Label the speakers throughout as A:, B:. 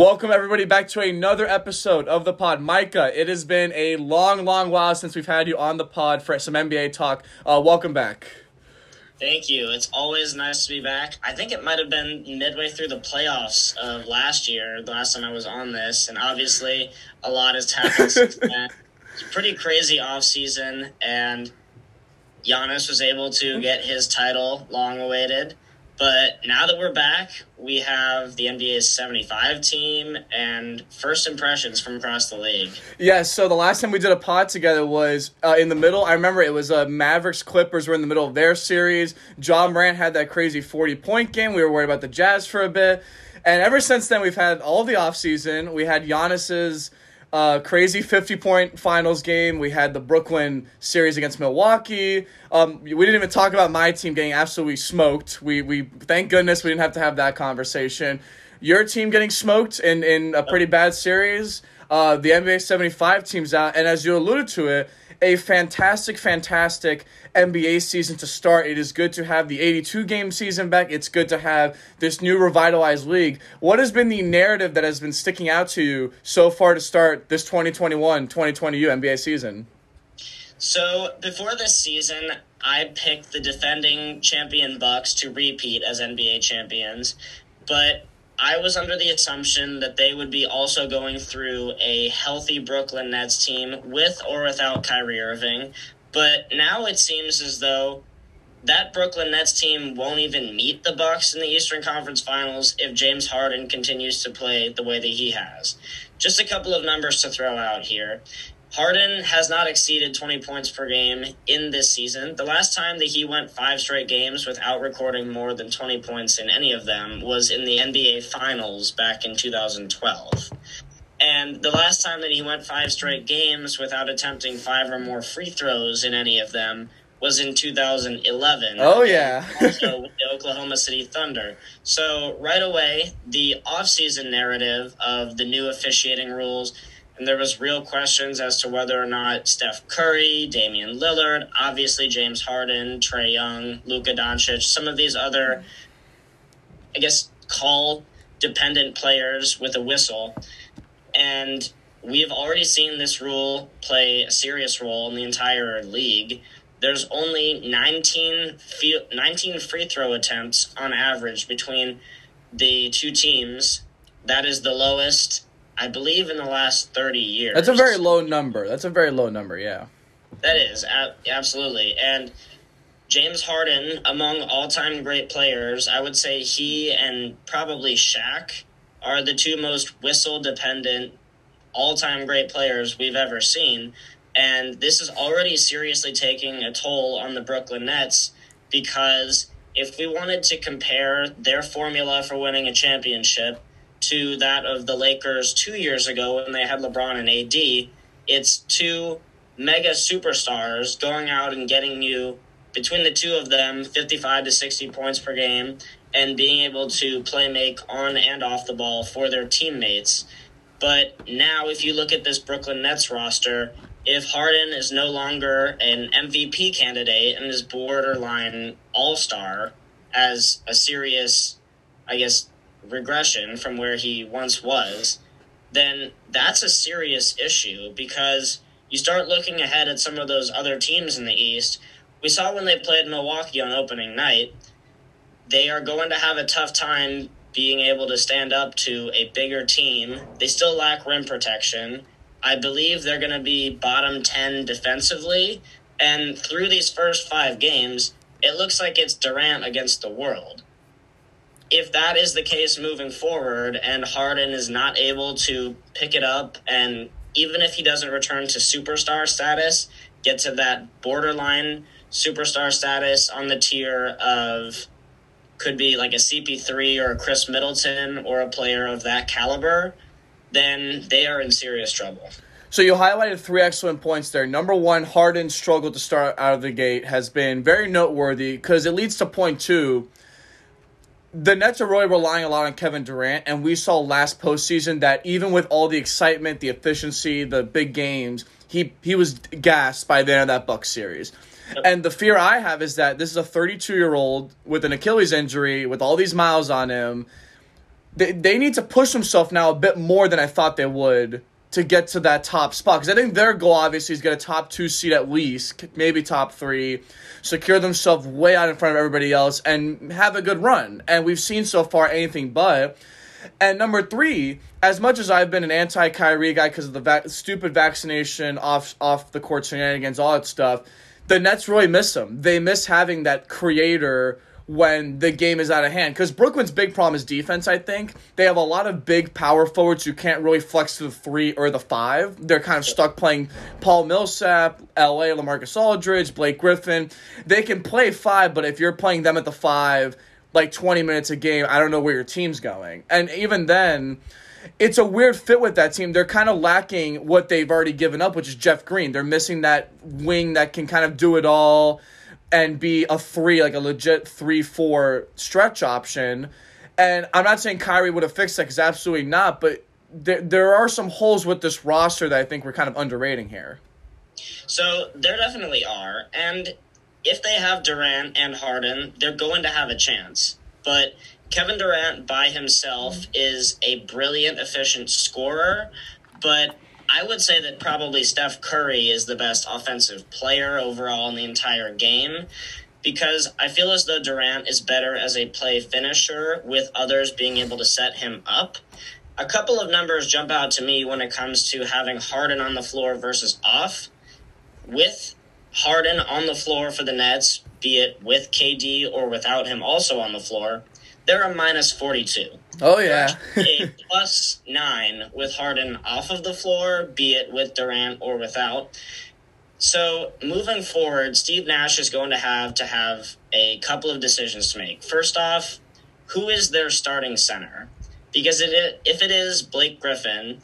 A: Welcome everybody back to another episode of the pod. Micah, it has been a long, long while since we've had you on the pod for some NBA talk. Uh, welcome back.
B: Thank you. It's always nice to be back. I think it might have been midway through the playoffs of last year, the last time I was on this, and obviously a lot has happened since then. It's a pretty crazy off season, and Giannis was able to get his title, long awaited. But now that we're back, we have the NBA's 75 team and first impressions from across the league.
A: Yeah, so the last time we did a pod together was uh, in the middle. I remember it was uh, Mavericks Clippers were in the middle of their series. Ja Morant had that crazy 40 point game. We were worried about the Jazz for a bit. And ever since then, we've had all the offseason. We had Giannis's uh, crazy 50 point finals game. We had the Brooklyn series against Milwaukee. Um, we didn't even talk about my team getting absolutely smoked. We, we thank goodness we didn't have to have that conversation. Your team getting smoked in, in a pretty bad series. Uh, the NBA 75 team's out. And as you alluded to it, a fantastic, fantastic NBA season to start. It is good to have the 82 game season back. It's good to have this new revitalized league. What has been the narrative that has been sticking out to you so far to start this 2021 2020 NBA season?
B: So, before this season, I picked the defending champion Bucks to repeat as NBA champions, but I was under the assumption that they would be also going through a healthy Brooklyn Nets team with or without Kyrie Irving. But now it seems as though that Brooklyn Nets team won't even meet the Bucks in the Eastern Conference Finals if James Harden continues to play the way that he has. Just a couple of numbers to throw out here. Harden has not exceeded 20 points per game in this season. The last time that he went five straight games without recording more than 20 points in any of them was in the NBA Finals back in 2012. And the last time that he went five straight games without attempting five or more free throws in any of them was in 2011.
A: Oh, yeah.
B: also with the Oklahoma City Thunder. So, right away, the offseason narrative of the new officiating rules and there was real questions as to whether or not Steph Curry, Damian Lillard, obviously James Harden, Trae Young, Luka Doncic, some of these other, I guess, call dependent players with a whistle. And we've already seen this rule play a serious role in the entire league. There's only 19, 19 free throw attempts on average between the two teams. That is the lowest I believe in the last 30 years.
A: That's a very low number. That's a very low number, yeah.
B: That is, absolutely. And James Harden, among all time great players, I would say he and probably Shaq are the two most whistle dependent all time great players we've ever seen. And this is already seriously taking a toll on the Brooklyn Nets because if we wanted to compare their formula for winning a championship to that of the Lakers two years ago when they had LeBron and AD. It's two mega superstars going out and getting you between the two of them 55 to 60 points per game and being able to play make on and off the ball for their teammates. But now, if you look at this Brooklyn Nets roster, if Harden is no longer an MVP candidate and is borderline all star as a serious, I guess, regression from where he once was, then that's a serious issue because you start looking ahead at some of those other teams in the East. We saw when they played Milwaukee on opening night, they are going to have a tough time being able to stand up to a bigger team. They still lack rim protection. I believe they're going to be bottom 10 defensively. And through these first five games, it looks like it's Durant against the world if that is the case moving forward and Harden is not able to pick it up and even if he doesn't return to superstar status, get to that borderline superstar status on the tier of could be like a CP3 or a Khris Middleton or a player of that caliber, then they are in serious trouble.
A: So you highlighted three excellent points there. Number one, Harden's struggle to start out of the gate has been very noteworthy because it leads to point two the Nets are really relying a lot on Kevin Durant, and we saw last postseason that even with all the excitement, the efficiency, the big games, he he was gassed by the end of that Bucks series. And the fear I have is that this is a 32 year old with an Achilles injury, with all these miles on him. they, they need to push themselves now a bit more than I thought they would to get to that top spot. Because I think their goal, obviously, is get a top two seed at least, maybe top three, secure themselves way out in front of everybody else, and have a good run. And we've seen so far anything but. And number three, as much as I've been an anti Kyrie guy because of the va- stupid vaccination, off off the court shenanigans, all that stuff, the Nets really miss him. They miss having that creator when the game is out of hand. Because Brooklyn's big problem is defense, I think. They have a lot of big power forwards who can't really flex to the three or the five. They're kind of stuck playing Paul Millsap, LA, Lamarcus Aldridge, Blake Griffin. They can play five, but if you're playing them at the five, like 20 minutes a game, I don't know where your team's going. And even then, it's a weird fit with that team. They're kind of lacking what they've already given up, which is Jeff Green. They're missing that wing that can kind of do it all and be a three, like a legit three four stretch option. And I'm not saying Kyrie would have fixed that because absolutely not, but there there are some holes with this roster that I think we're kind of underrating here.
B: So there definitely are, and if they have Durant and Harden, they're going to have a chance. But Kevin Durant by himself mm-hmm. is a brilliant, efficient scorer, but I would say that probably Steph Curry is the best offensive player overall in the entire game because I feel as though Durant is better as a play finisher with others being able to set him up. A couple of numbers jump out to me when it comes to having Harden on the floor versus off. With Harden on the floor for the Nets, be it with KD or without him also on the floor, they're a minus 42.
A: Oh yeah.
B: a plus nine with Harden off of the floor, be it with Durant or without. So moving forward, Steve Nash is going to have to have a couple of decisions to make. First off, who is their starting center? Because it, if it is Blake Griffin,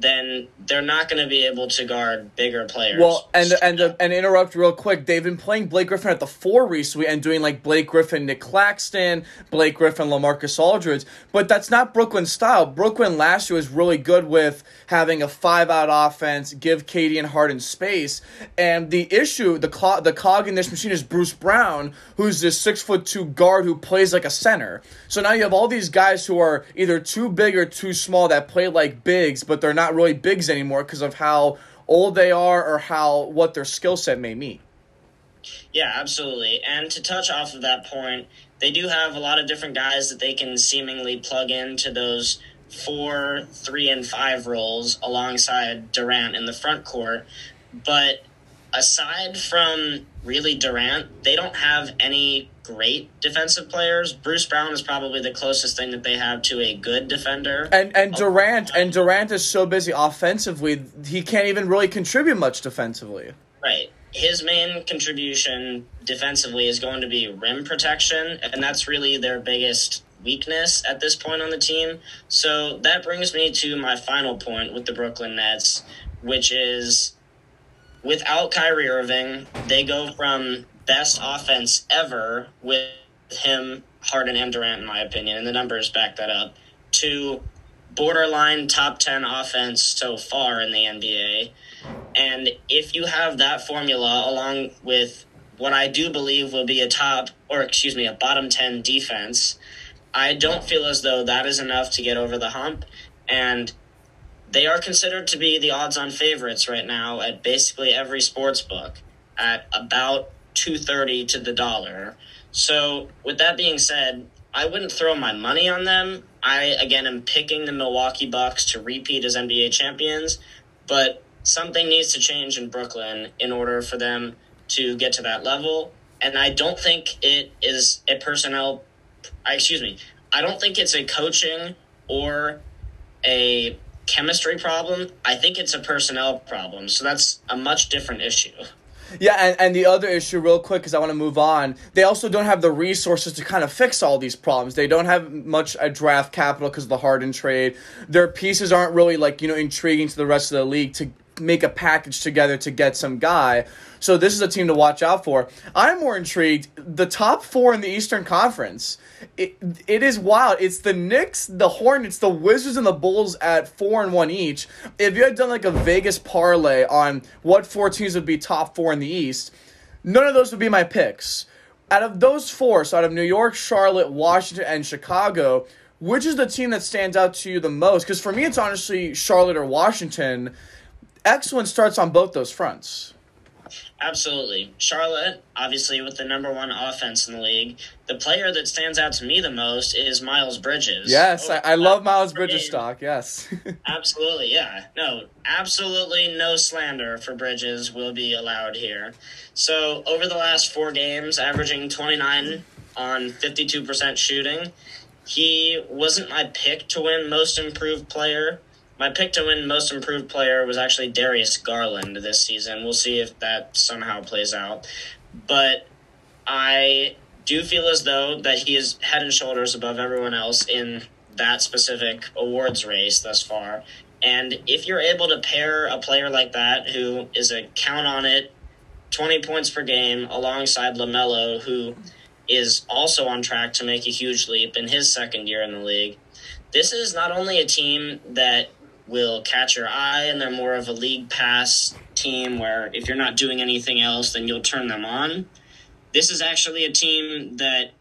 B: then they're not going to be able to guard bigger players.
A: Well, and and uh, and interrupt real quick. They've been playing Blake Griffin at the four recently and doing like Blake Griffin, Nic Claxton, Blake Griffin, Lamarcus Aldridge. But that's not Brooklyn's style. Brooklyn last year was really good with having a five out offense, give KD and Harden space. And the issue, the the cog in this machine is Bruce Brown, who's this six foot two guard who plays like a center. So now you have all these guys who are either too big or too small that play like bigs, but they're not not really bigs anymore because of how old they are or how what their skill set may mean.
B: Yeah, absolutely. And to touch off of that point, they do have a lot of different guys that they can seemingly plug into those four, three, and five roles alongside Durant in the front court. But aside from really Durant, they don't have any great defensive players. Bruce Brown is probably the closest thing that they have to a good defender.
A: And and Durant and Durant is so busy offensively, he can't even really contribute much defensively.
B: Right. His main contribution defensively is going to be rim protection, and that's really their biggest weakness at this point on the team. So that brings me to my final point with the Brooklyn Nets, which is without Kyrie Irving, they go from best offense ever with him, Harden, and Durant, in my opinion, and the numbers back that up, to borderline top 10 offense so far in the NBA. And if you have that formula along with what I do believe will be a top, or excuse me, a bottom 10 defense, I don't feel as though that is enough to get over the hump. And they are considered to be the odds on favorites right now at basically every sports book at about 230 to the dollar. So, with that being said, I wouldn't throw my money on them. I again am picking the Milwaukee Bucks to repeat as NBA champions, but something needs to change in Brooklyn in order for them to get to that level. And I don't think it is a personnel excuse me. I don't think it's a coaching or a chemistry problem. I think it's a personnel problem. So that's a much different issue.
A: Yeah, and, and the other issue, real quick, because I want to move on, they also don't have the resources to kind of fix all these problems. They don't have much a draft capital because of the Harden trade. Their pieces aren't really, like, you know, intriguing to the rest of the league to make a package together to get some guy. So this is a team to watch out for. I'm more intrigued. The top four in the Eastern Conference. It, it is wild. It's the Knicks, the Hornets, the Wizards, and the Bulls at four and one each. If you had done like a Vegas parlay on what four teams would be top four in the East, none of those would be my picks. Out of those four, so out of New York, Charlotte, Washington, and Chicago, which is the team that stands out to you the most? Because for me, it's honestly Charlotte or Washington. Excellent starts on both those fronts.
B: Absolutely. Charlotte, obviously, with the number one offense in the league. The player that stands out to me the most is Miles Bridges.
A: Yes, I, I love Miles Bridges stock. Yes.
B: absolutely, yeah. No, absolutely no slander for Bridges will be allowed here. So, over the last four games, averaging 29 on 52% shooting, he wasn't my pick to win most improved player my pick to win most improved player was actually Darius Garland this season. We'll see if that somehow plays out. But I do feel as though that he is head and shoulders above everyone else in that specific awards race thus far. And if you're able to pair a player like that who is a count on it 20 points per game alongside LaMelo, who is also on track to make a huge leap in his second year in the league, this is not only a team that will catch your eye and they're more of a league pass team where if you're not doing anything else then you'll turn them on. This is actually a team that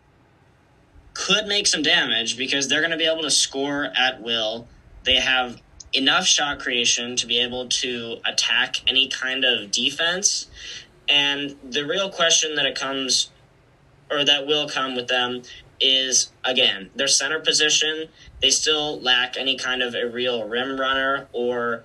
B: could make some damage because they're going to be able to score at will. They have enough shot creation to be able to attack any kind of defense. And the real question that it comes or that will come with them is again their center position. They still lack any kind of a real rim runner or,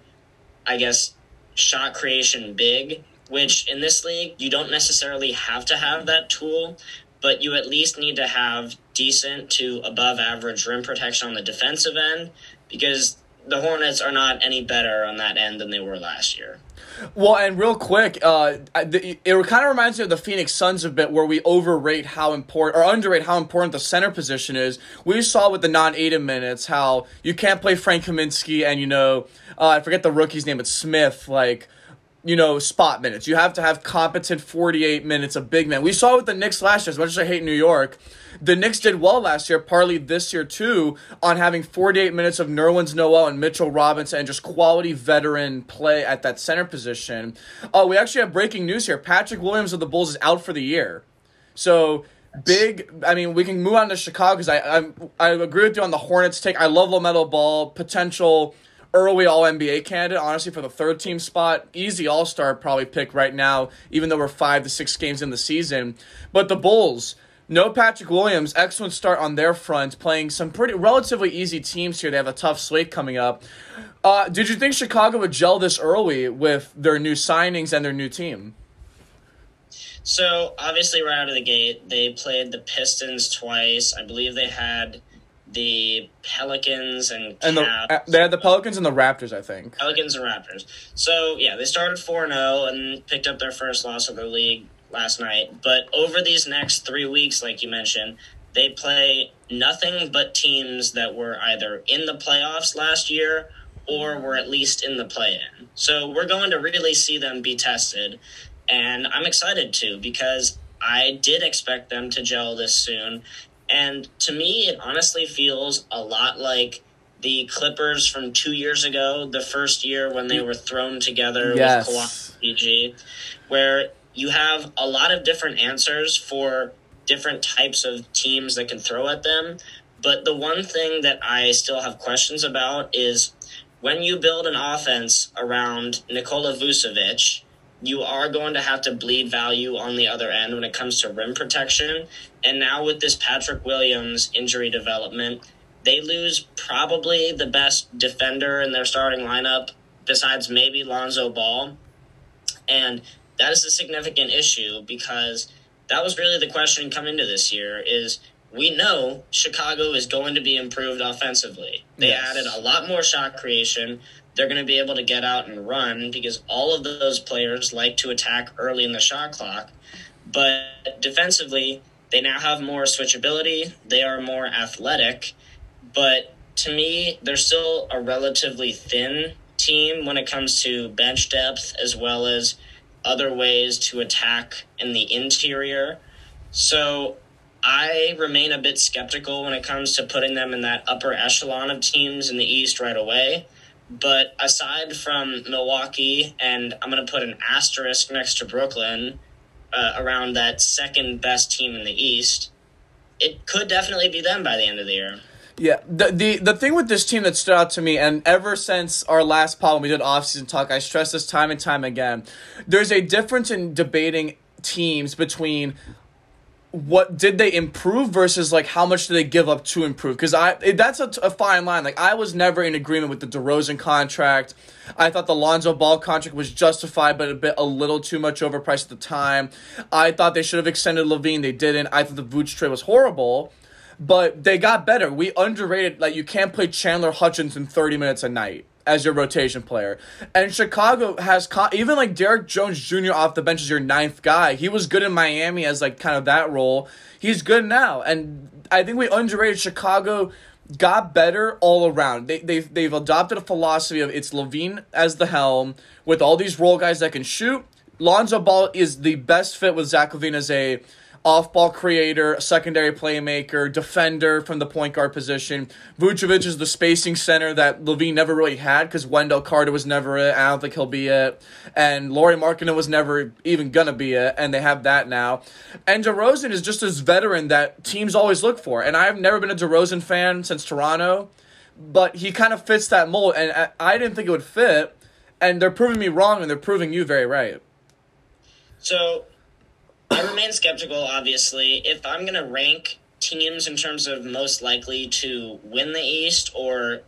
B: I guess, shot creation big. Which in this league you don't necessarily have to have that tool, but you at least need to have decent to above average rim protection on the defensive end because the Hornets are not any better on that end than they were last year.
A: Well, and real quick, uh, it kind of reminds me of the Phoenix Suns a bit, where we overrate how important or underrate how important the center position is. We saw with the non-Ayton minutes how you can't play Frank Kaminsky and you know uh, I forget the rookie's name, but Smith like you know, spot minutes. You have to have competent 48 minutes of big men. We saw with the Knicks last year, as much as I hate New York, the Knicks did well last year, partly this year too, on having 48 minutes of Nerlens Noel and Mitchell Robinson and just quality veteran play at that center position. Oh, we actually have breaking news here. Patrick Williams of the Bulls is out for the year. So big. I mean, we can move on to Chicago because I, I I agree with you on the Hornets take. I love LaMelo Ball potential early All NBA candidate, honestly, for the third team spot. Easy All Star probably pick right now, even though we're five to six games in the season. But the Bulls, no Patrick Williams, excellent start on their front, playing some pretty relatively easy teams here. They have a tough slate coming up. Uh, did you think Chicago would gel this early with their new signings and their new team?
B: So obviously, right out of the gate, they played the Pistons twice. I believe they had the Pelicans and
A: and the, they had the Pelicans and the Raptors, I think.
B: Pelicans and Raptors. So yeah, they started four zero oh and picked up their first loss of the league last night. But over these next three weeks, like you mentioned, they play nothing but teams that were either in the playoffs last year or were at least in the play-in. So we're going to really see them be tested, and I'm excited to because I did expect them to gel this soon. And to me, it honestly feels a lot like the Clippers from two years ago, the first year when they were thrown together yes. with Kawhi PG, where you have a lot of different answers for different types of teams that can throw at them. But the one thing that I still have questions about is when you build an offense around Nikola Vucevic, you are going to have to bleed value on the other end when it comes to rim protection. And now with this Patrick Williams injury development, they lose probably the best defender in their starting lineup besides maybe Lonzo Ball. And that is a significant issue because that was really the question coming into this year is we know Chicago is going to be improved offensively. They yes. added a lot more shot creation they're going to be able to get out and run because all of those players like to attack early in the shot clock. But defensively, they now have more switchability, they are more athletic. But to me, they're still a relatively thin team when it comes to bench depth as well as other ways to attack in the interior. So I remain a bit skeptical when it comes to putting them in that upper echelon of teams in the East right away. But aside from Milwaukee, and I'm going to put an asterisk next to Brooklyn uh, around that second best team in the East, it could definitely be them by the end of the year.
A: Yeah, the, the the thing with this team that stood out to me, and ever since our last pod when we did offseason talk, I stress this time and time again. There's a difference in debating teams between what did they improve versus like how much did they give up to improve? Because i that's a, a, fine line. Like i was never in agreement with the DeRozan contract. I thought the lonzo ball contract was justified but a bit a little too much overpriced at the time. I thought they should have extended LaVine. they didn't. I thought the Vooch trade was horrible but they got better. We underrated like you can't play chandler hutchinson 30 minutes a night as your rotation player. And Chicago has con- even like Derrick Jones Jr. off the bench as your ninth guy. He was good in Miami as like kind of that role. He's good now, and I think we underrated Chicago. Got better all around. They they've they've adopted a philosophy of it's LaVine as the helm with all these role guys that can shoot. Lonzo Ball is the best fit with Zach LaVine as a off ball creator, secondary playmaker, defender from the point guard position. Vucevic is the spacing center that LaVine never really had because Wendell Carter was never it. I don't think he'll be it. And Lauri Markkanen was never even going to be it. And they have that now. And DeRozan is just this veteran that teams always look for. And I've never been a DeRozan fan since Toronto, but he kind of fits that mold. And I didn't think it would fit. And they're proving me wrong and they're proving you very right.
B: So I remain skeptical, obviously. If I'm going to rank teams in terms of most likely to win the East, or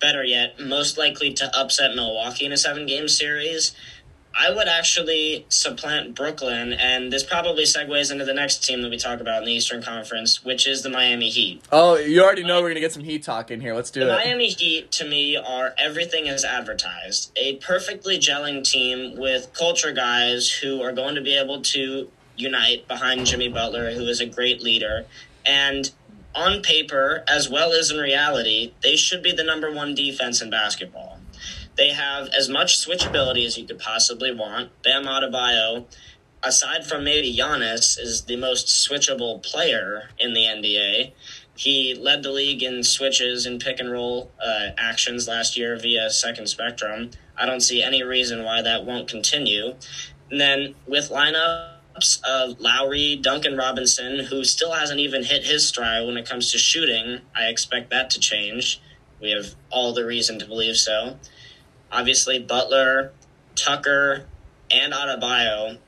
B: better yet, most likely to upset Milwaukee in a seven game series, I would actually supplant Brooklyn, and this probably segues into the next team that we talk about in the Eastern Conference, which is the Miami Heat.
A: Oh, you already know we're going to get some Heat talk in here. Let's do
B: the
A: it.
B: Miami Heat, to me, are everything as advertised. A perfectly gelling team with culture guys who are going to be able to unite behind Jimmy Butler, who is a great leader. And on paper, as well as in reality, they should be the number one defense in basketball. They have as much switchability as you could possibly want. Bam Adebayo, aside from maybe Giannis, is the most switchable player in the NBA. He led the league in switches and pick and roll uh, actions last year via Second Spectrum. I don't see any reason why that won't continue. And then with lineup of uh, Lowry, Duncan Robinson, who still hasn't even hit his stride when it comes to shooting. I expect that to change. We have all the reason to believe so. Obviously, Butler, Tucker, and Adebayo.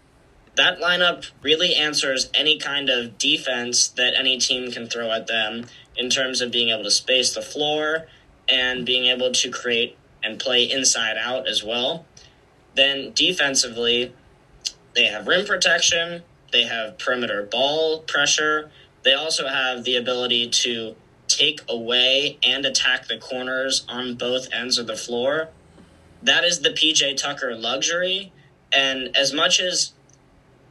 B: That lineup really answers any kind of defense that any team can throw at them in terms of being able to space the floor and being able to create and play inside out as well. Then defensively, they have rim protection, they have perimeter ball pressure, they also have the ability to take away and attack the corners on both ends of the floor. That is the PJ Tucker luxury. And as much as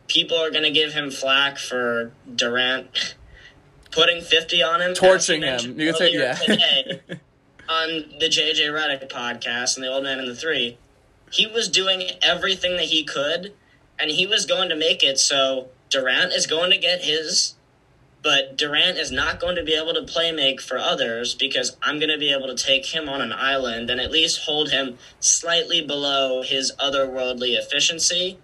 B: people are going to give him flack for Durant putting 50 on him,
A: torching him, you can say, yeah.
B: today, on the JJ Redick podcast and the Old Man and the Three, he was doing everything that he could and he was going to make it. So Durant is going to get his, but Durant is not going to be able to play make for others because I'm going to be able to take him on an island and at least hold him slightly below his otherworldly efficiency.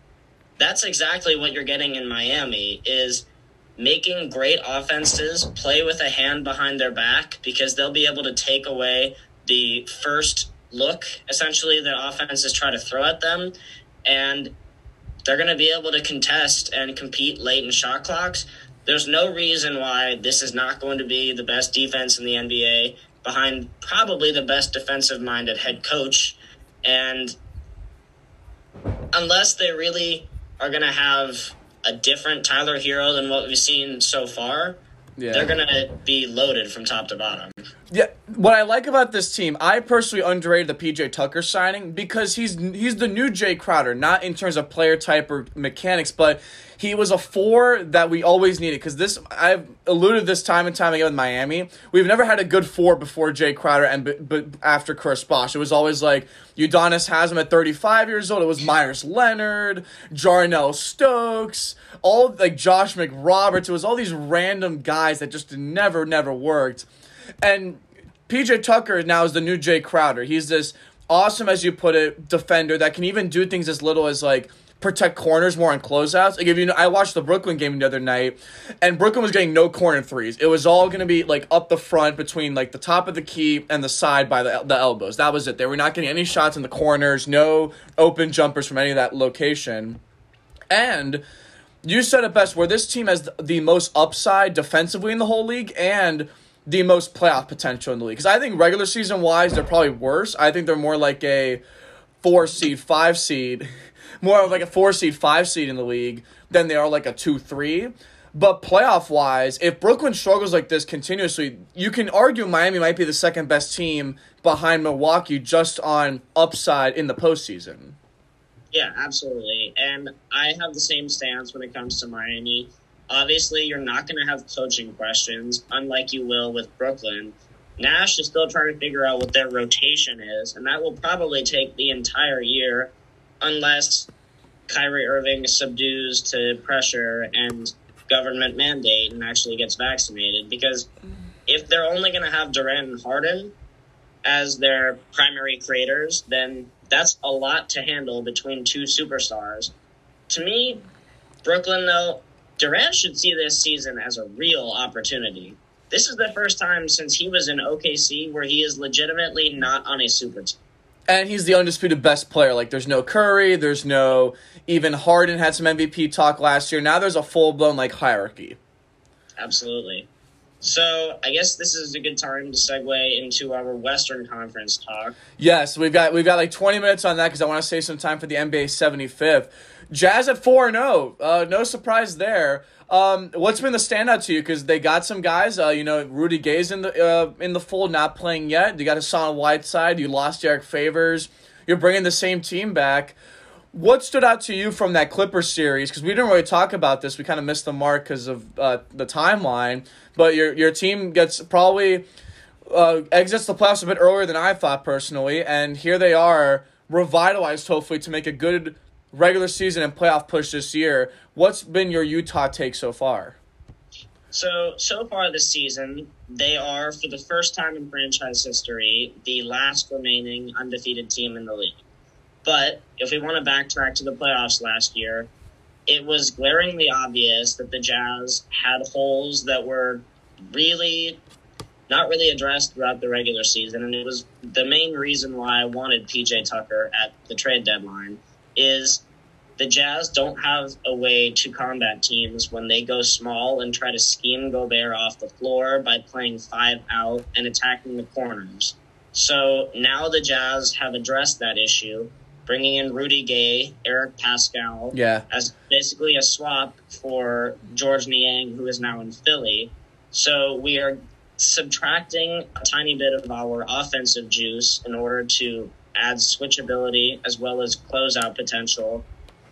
B: That's exactly what you're getting in Miami is making great offenses play with a hand behind their back because they'll be able to take away the first look essentially the offenses try to throw at them and they're going to be able to contest and compete late in shot clocks. There's no reason why this is not going to be the best defense in the NBA behind probably the best defensive minded head coach. And unless they really are going to have a different Tyler Herro than what we've seen so far, yeah. they're going to be loaded from top to bottom.
A: Yeah, what I like about this team, I personally underrated the PJ Tucker signing because he's he's the new Jae Crowder, not in terms of player type or mechanics, but he was a four that we always needed because this I've alluded this time and time again with Miami. We've never had a good four before Jae Crowder and but, but after Chris Bosh. It was always like Udonis Haslem at 35 years old. It was Meyers Leonard, Jarnell Stokes, all like Josh McRoberts. It was all these random guys that just never never worked. And PJ Tucker now is the new Jae Crowder. He's this awesome, as you put it, defender that can even do things as little as like protect corners more on closeouts. Like if you know, I watched the Brooklyn game the other night, and Brooklyn was getting no corner threes. It was all to be like up the front between like the top of the key and the side by the the elbows. That was it. They were not getting any shots in the corners, no open jumpers from any of that location, and. You said it best. Where this team has the most upside defensively in the whole league, and the most playoff potential in the league. Because I think regular season wise, they're probably worse. I think they're more like a four seed, five seed, more of like a four seed, five seed in the league than they are like a two, three. But playoff wise, if Brooklyn struggles like this continuously, you can argue Miami might be the second best team behind Milwaukee just on upside in the postseason.
B: Yeah, absolutely. And I have the same stance when it comes to Miami. Obviously, you're not going to have coaching questions, unlike you will with Brooklyn. Nash is still trying to figure out what their rotation is, and that will probably take the entire year unless Kyrie Irving subdues to pressure and government mandate and actually gets vaccinated. Because if they're only going to have Durant and Harden as their primary creators, then that's a lot to handle between two superstars. To me, Brooklyn, though, Durant should see this season as a real opportunity. This is the first time since he was in OKC where he is legitimately not on a super team.
A: And he's the undisputed best player. Like, there's no Curry, there's no. Even Harden had some MVP talk last year. Now there's a full blown, like, hierarchy.
B: Absolutely. So I guess this is a good time to segue into our Western Conference talk.
A: Yes, we've got we've got like 20 minutes on that because I want to save some time for the NBA 75th. Jazz at four and zero. Uh, no surprise there. Um, what's been the standout to you? Because they got some guys. Uh, you know, Rudy Gay's in the uh, in the fold, not playing yet. You got Hassan Whiteside. You lost Derrick Favors. You're bringing the same team back. What stood out to you from that Clipper series? Because we didn't really talk about this. We kind of missed the mark because of uh, the timeline. But your your team gets probably uh, exits the playoffs a bit earlier than I thought personally, and here they are, revitalized hopefully to make a good regular season and playoff push this year. What's been your Utah take so far?
B: So so far this season, they are for the first time in franchise history the last remaining undefeated team in the league. But if we want to backtrack to the playoffs last year, it was glaringly obvious that the Jazz had holes that were really not really addressed throughout the regular season, and it was the main reason why I wanted PJ Tucker at the trade deadline. Is the Jazz don't have a way to combat teams when they go small and try to scheme Gobert off the floor by playing five out and attacking the corners. So now the Jazz have addressed that issue bringing in Rudy Gay, Eric Paschall,
A: yeah,
B: as basically a swap for Georges Niang, who is now in Philly. So we are subtracting a tiny bit of our offensive juice in order to add switchability as well as closeout potential.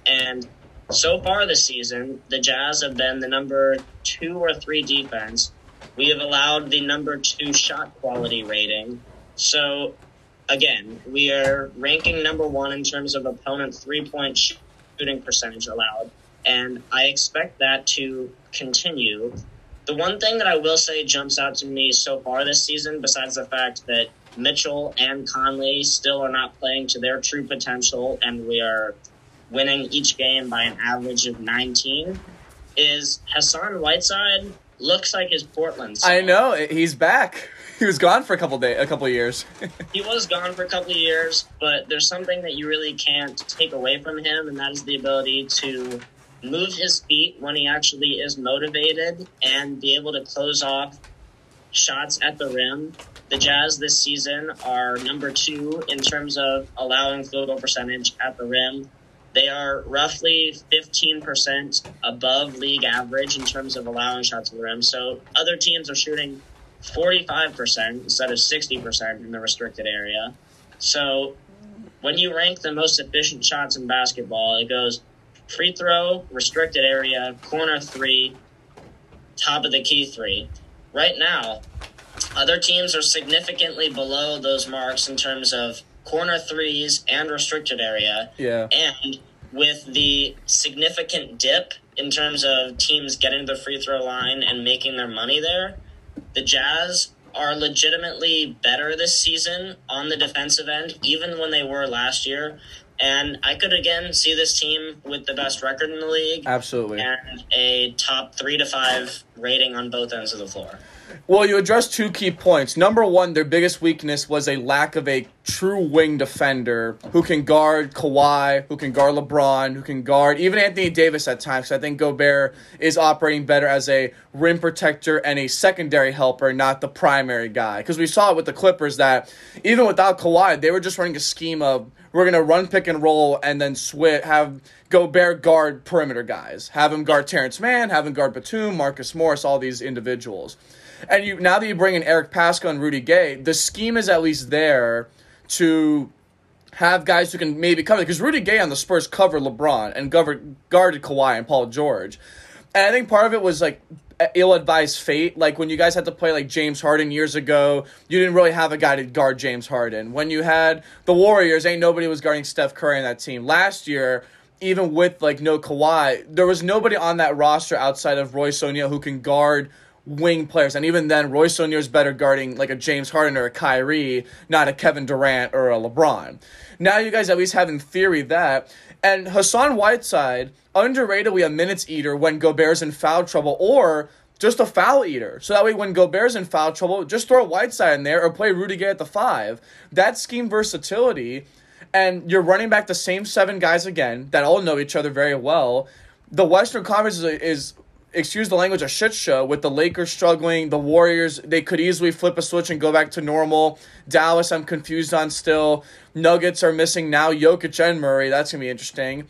B: And so far this season, the Jazz have been the number two or three defense. We have allowed the number two shot quality rating. So again, we are ranking number one in terms of opponent three point shooting percentage allowed, and I expect that to continue. The one thing that I will say jumps out to me so far this season, besides the fact that Mitchell and Conley still are not playing to their true potential, and we are winning each game by an average of 19, is Hassan Whiteside looks like his Portland.
A: I know he's back he was gone for a couple day, a couple years.
B: he was gone for a couple of years, but there's something that you really can't take away from him, and that is the ability to move his feet when he actually is motivated and be able to close off shots at the rim. The Jazz this season are number two in terms of allowing field goal percentage at the rim. They are roughly 15% above league average in terms of allowing shots at the rim. So other teams are shooting 45% instead of 60% in the restricted area. So when you rank the most efficient shots in basketball, it goes free throw, restricted area, corner three, top of the key three. Right now, other teams are significantly below those marks in terms of corner threes and restricted area.
A: Yeah.
B: And with the significant dip in terms of teams getting the free throw line and making their money there, the Jazz are legitimately better this season on the defensive end, even when they were last year. And I could again see this team with the best record in the league.
A: Absolutely.
B: And a top three to five rating on both ends of the floor.
A: Well, you addressed two key points. Number one, their biggest weakness was a lack of a true wing defender who can guard Kawhi, who can guard LeBron, who can guard even Anthony Davis at times. I think Gobert is operating better as a rim protector and a secondary helper, not the primary guy. Because we saw it with the Clippers that even without Kawhi, they were just running a scheme of we're gonna run pick and roll and then switch have Gobert guard perimeter guys, have him guard Terance Mann, have him guard Batum, Marcus Morris, all these individuals. And you now that you bring in Eric Paschall and Rudy Gay, the scheme is at least there to have guys who can maybe cover because Rudy Gay on the Spurs covered LeBron and guarded, guarded Kawhi and Paul George. And I think part of it was like ill-advised fate. Like when you guys had to play like James Harden years ago, you didn't really have a guy to guard James Harden. When you had the Warriors, ain't nobody was guarding Steph Curry in that team. Last year, even with like no Kawhi, there was nobody on that roster outside of Royce O'Neale who can guard wing players. And even then, Royce O'Neale's better guarding like a James Harden or a Kyrie, not a Kevin Durant or a LeBron. Now you guys at least have in theory that. And Hassan Whiteside, underratedly a minutes eater when Gobert's in foul trouble, or just a foul eater. So that way, when Gobert's in foul trouble, just throw Whiteside in there or play Rudy Gay at the five. That scheme versatility, and you're running back the same seven guys again that all know each other very well. The Western Conference is, is excuse the language, a shit show with the Lakers struggling, the Warriors, they could easily flip a switch and go back to normal. Dallas, I'm confused on still. Nuggets are missing now Jokic and Murray. That's going to be interesting.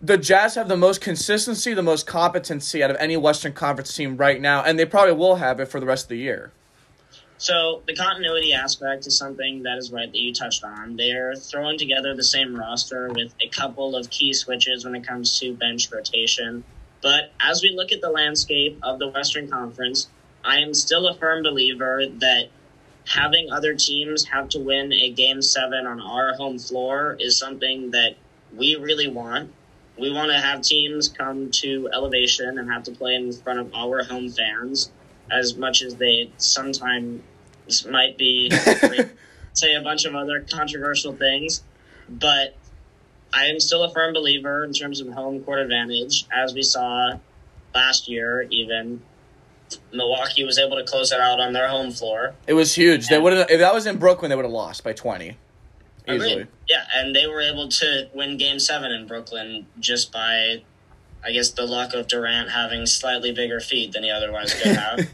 A: The Jazz have the most consistency, the most competency out of any Western Conference team right now, and they probably will have it for the rest of the year.
B: So the continuity aspect is something that is right that you touched on. They're throwing together the same roster with a couple of key switches when it comes to bench rotation. But as we look at the landscape of the Western Conference, I am still a firm believer that having other teams have to win a game seven on our home floor is something that we really want. We want to have teams come to elevation and have to play in front of our home fans as much as they sometimes might be say a bunch of other controversial things. But I am still a firm believer in terms of home court advantage, as we saw last year. Even Milwaukee was able to close it out on their home floor.
A: It was huge. And they would have if that was in Brooklyn, they would have lost by twenty.
B: Easily. Agreed. Yeah, and they were able to win Game Seven in Brooklyn just by, I guess, the luck of Durant having slightly bigger feet than he otherwise could have.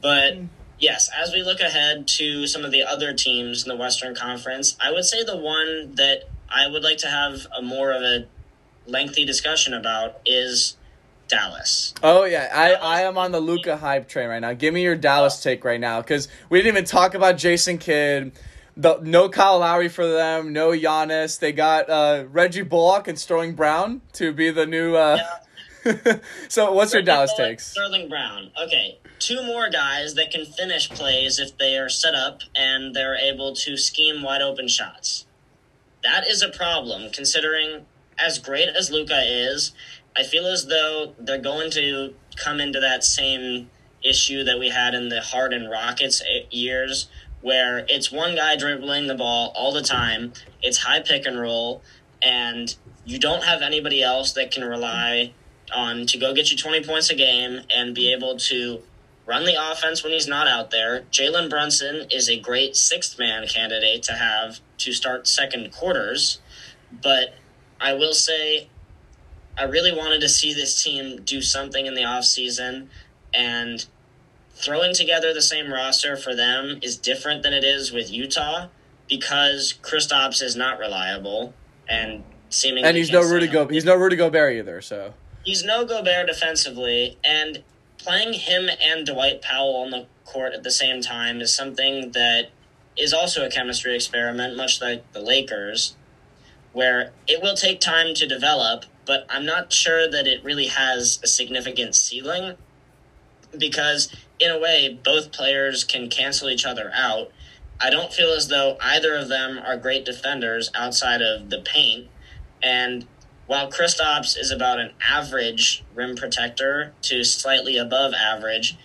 B: but yes, as we look ahead to some of the other teams in the Western Conference, I would say the one that I would like to have a more of a lengthy discussion about is Dallas.
A: Oh yeah, I, I am on the Luka hype train right now. Give me your Dallas take right now because we didn't even talk about Jason Kidd. The, no Kyle Lowry for them, no Giannis. They got uh, Reggie Bullock and Sterling Brown to be the new. Uh... Yeah. so, what's Reggie your Dallas Bullock, takes?
B: Sterling Brown. Okay, two more guys that can finish plays if they are set up and they're able to scheme wide open shots. That is a problem, considering as great as Luka is, I feel as though they're going to come into that same issue that we had in the Harden Rockets years, where it's one guy dribbling the ball all the time, it's high pick and roll, and you don't have anybody else that can rely on to go get you 20 points a game and be able to run the offense when he's not out there. Jalen Brunson is a great sixth man candidate to have to start second quarters, but I will say I really wanted to see this team do something in the offseason and throwing together the same roster for them is different than it is with Utah because Kristaps is not reliable and seemingly
A: And he's no Rudy Go he's no Rudy Gobert either, so.
B: He's no Gobert defensively and playing him and Dwight Powell on the court at the same time is something that is also a chemistry experiment, much like the Lakers, where it will take time to develop, but I'm not sure that it really has a significant ceiling because, in a way, both players can cancel each other out. I don't feel as though either of them are great defenders outside of the paint, and while Kristaps is about an average rim protector to slightly above average,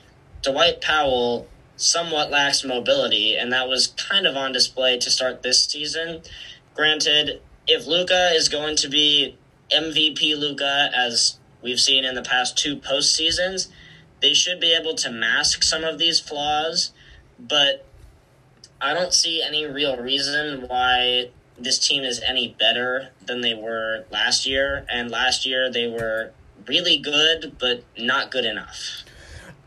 B: Dwight Powell somewhat lacks mobility, and that was kind of on display to start this season. Granted, if Luka is going to be MVP Luka, as we've seen in the past two postseasons, they should be able to mask some of these flaws. But I don't see any real reason why this team is any better than they were last year. And last year they were really good, but not good enough.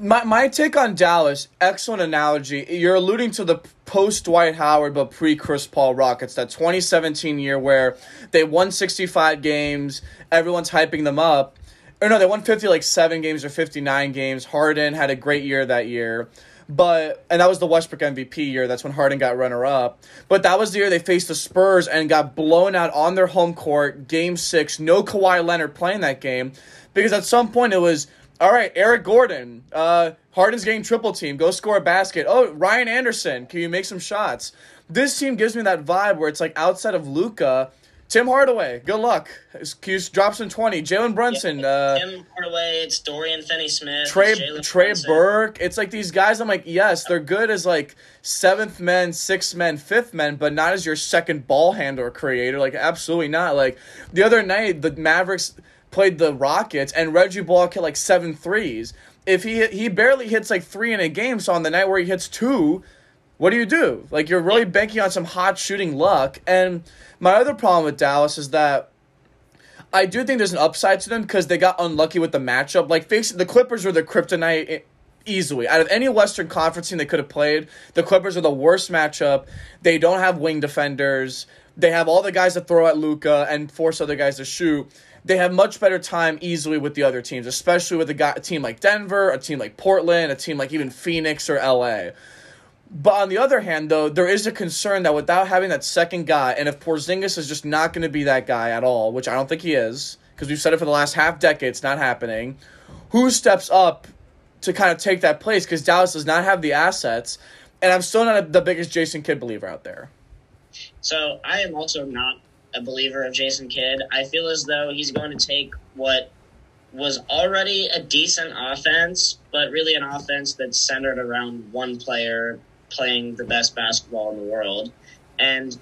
A: My, my take on Dallas, excellent analogy. You're alluding to the post Dwight Howard but pre Chris Paul Rockets, that 2017 year where they won 65 games, everyone's hyping them up. Or no, they won 50 like 7 games or 59 games. Harden had a great year that year. But and that was the Westbrook MVP year. That's when Harden got runner up. But that was the year they faced the Spurs and got blown out on their home court, game 6. No Kawhi Leonard playing that game because at some point it was all right, Eric Gordon. Uh, Harden's getting triple team. Go score a basket. Oh, Ryan Anderson. Can you make some shots? This team gives me that vibe where it's like outside of Luka, Tim Hardaway. Good luck. Can drops drop some twenty? Jalen Brunson.
B: Yeah,
A: uh,
B: Tim Hardaway. It's Dorian Finney-Smith.
A: Trey Trey
B: Brunson.
A: Burke. It's like these guys. I'm like, yes, they're good as like seventh men, sixth men, fifth men, but not as your second ball handler creator. Like, absolutely not. Like the other night, the Mavericks played the Rockets, and Reggie Bullock hit like seven threes. If he he barely hits like three in a game, so on the night where he hits two, what do you do? Like you're really banking on some hot shooting luck. And my other problem with Dallas is that I do think there's an upside to them because they got unlucky with the matchup. Like facing the Clippers were the kryptonite easily out of any Western Conference team they could have played. The Clippers are the worst matchup. They don't have wing defenders. They have all the guys to throw at Luka and force other guys to shoot. They have much better time easily with the other teams, especially with a, guy, a team like Denver, a team like Portland, a team like even Phoenix or LA. But on the other hand, though, there is a concern that without having that second guy, and if Porzingis is just not going to be that guy at all, which I don't think he is, because we've said it for the last half decade, it's not happening. Who steps up to kind of take that place? Because Dallas does not have the assets, and I'm still not a, the biggest Jason Kidd believer out there.
B: So I am also not a believer of Jason Kidd. I feel as though he's going to take what was already a decent offense, but really an offense that's centered around one player playing the best basketball in the world. And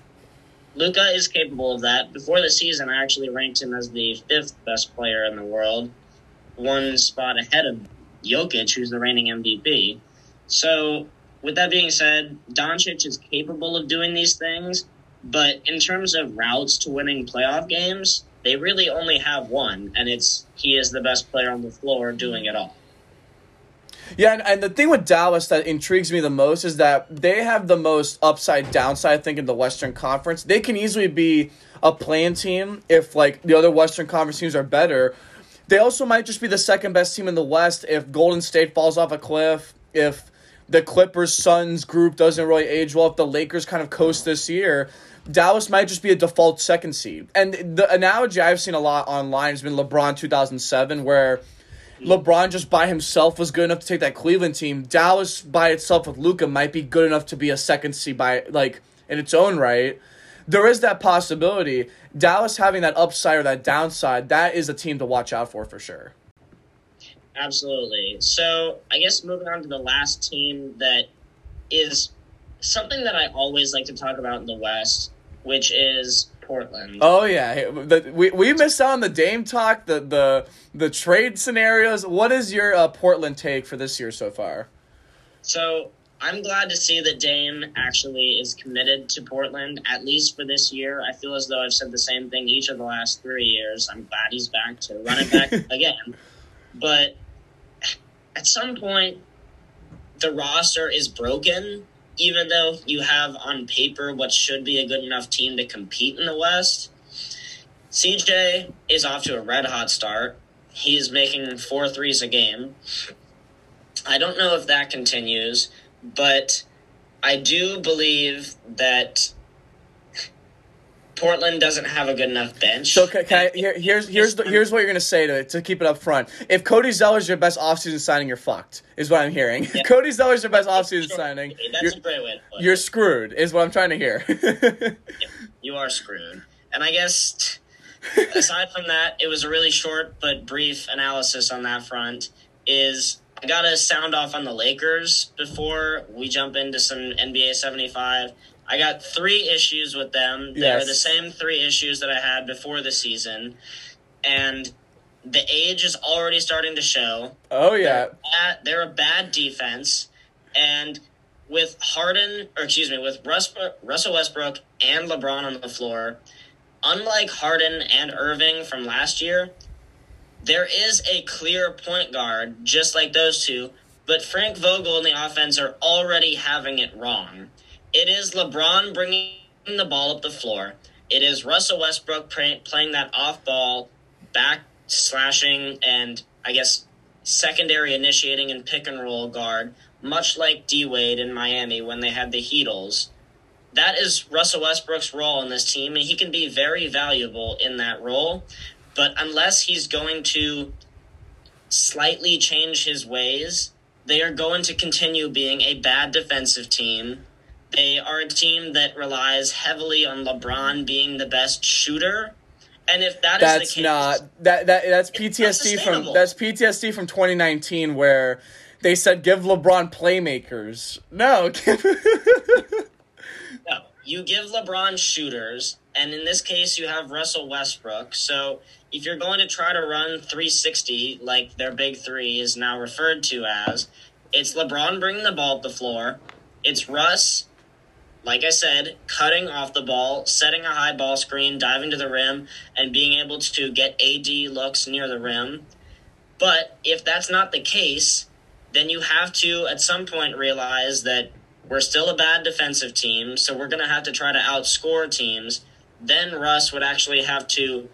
B: Luka is capable of that. Before the season, I actually ranked him as the fifth best player in the world, one spot ahead of Jokic, who's the reigning MVP. So, with that being said, Doncic is capable of doing these things, but in terms of routes to winning playoff games, they really only have one, and it's he is the best player on the floor doing it all.
A: Yeah, and, and the thing with Dallas that intrigues me the most is that they have the most upside downside, I think, in the Western Conference. They can easily be a playing team if like the other Western Conference teams are better. They also might just be the second best team in the West if Golden State falls off a cliff, if the Clippers Suns group doesn't really age well, if the Lakers kind of coast this year. Dallas might just be a default second seed. And the analogy I've seen a lot online has been LeBron 2007, where LeBron just by himself was good enough to take that Cleveland team. Dallas by itself with Luka might be good enough to be a second seed by like in its own right. There is that possibility. Dallas having that upside or that downside, that is a team to watch out for for sure.
B: Absolutely. So I guess moving on to the last team that is something that I always like to talk about in the West, which is Portland.
A: Oh yeah, the, we we missed out on the Dame talk, the the the trade scenarios. What is your uh, Portland take for this year so far?
B: So I'm glad to see that Dame actually is committed to Portland, at least for this year. I feel as though I've said the same thing each of the last three years. I'm glad he's back to run it back again. But at some point, the roster is broken, even though you have on paper what should be a good enough team to compete in the West. CJ is off to a red hot start. He's making four threes a game. I don't know if that continues, but I do believe that Portland doesn't have a good enough bench.
A: So can, can I, here, here's here's the, here's what you're gonna say to to keep it up front. If Cody Zeller's your best offseason signing, you're fucked. Is what I'm hearing.
B: Yeah.
A: Cody Zeller's your best offseason
B: Sure.
A: signing.
B: That's
A: You're,
B: a great way
A: you're screwed. Is what I'm trying to hear.
B: you are screwed. And I guess aside from that, it was a really short but brief analysis on that front. Is I gotta sound off on the Lakers before we jump into some NBA 75. I got three issues with them. They're yes. the same three issues that I had before the season. And the age is already starting to show.
A: Oh, yeah.
B: They're, bad, they're a bad defense. And with Harden, or excuse me, with Russ, Russell Westbrook and LeBron on the floor, unlike Harden and Irving from last year, there is a clear point guard, just like those two, but Frank Vogel and the offense are already having it wrong. It is LeBron bringing the ball up the floor. It is Russell Westbrook playing that off ball, back slashing, and I guess secondary initiating and pick and roll guard, much like D Wade in Miami when they had the Heatles. That is Russell Westbrook's role in this team, and he can be very valuable in that role. But unless he's going to slightly change his ways, they are going to continue being a bad defensive team. They are a team that relies heavily on LeBron being the best shooter. And if that
A: that's
B: is the
A: case, not that that that's PTSD from that's PTSD from 2019 where they said give LeBron playmakers. No.
B: no, you give LeBron shooters, and in this case, you have Russell Westbrook. So if you're going to try to run 360 like their big three is now referred to as, it's LeBron bringing the ball up the floor. It's Russ, like I said, cutting off the ball, setting a high ball screen, diving to the rim, and being able to get AD looks near the rim. But if that's not the case, then you have to at some point realize that we're still a bad defensive team, so we're going to have to try to outscore teams. Then Russ would actually have to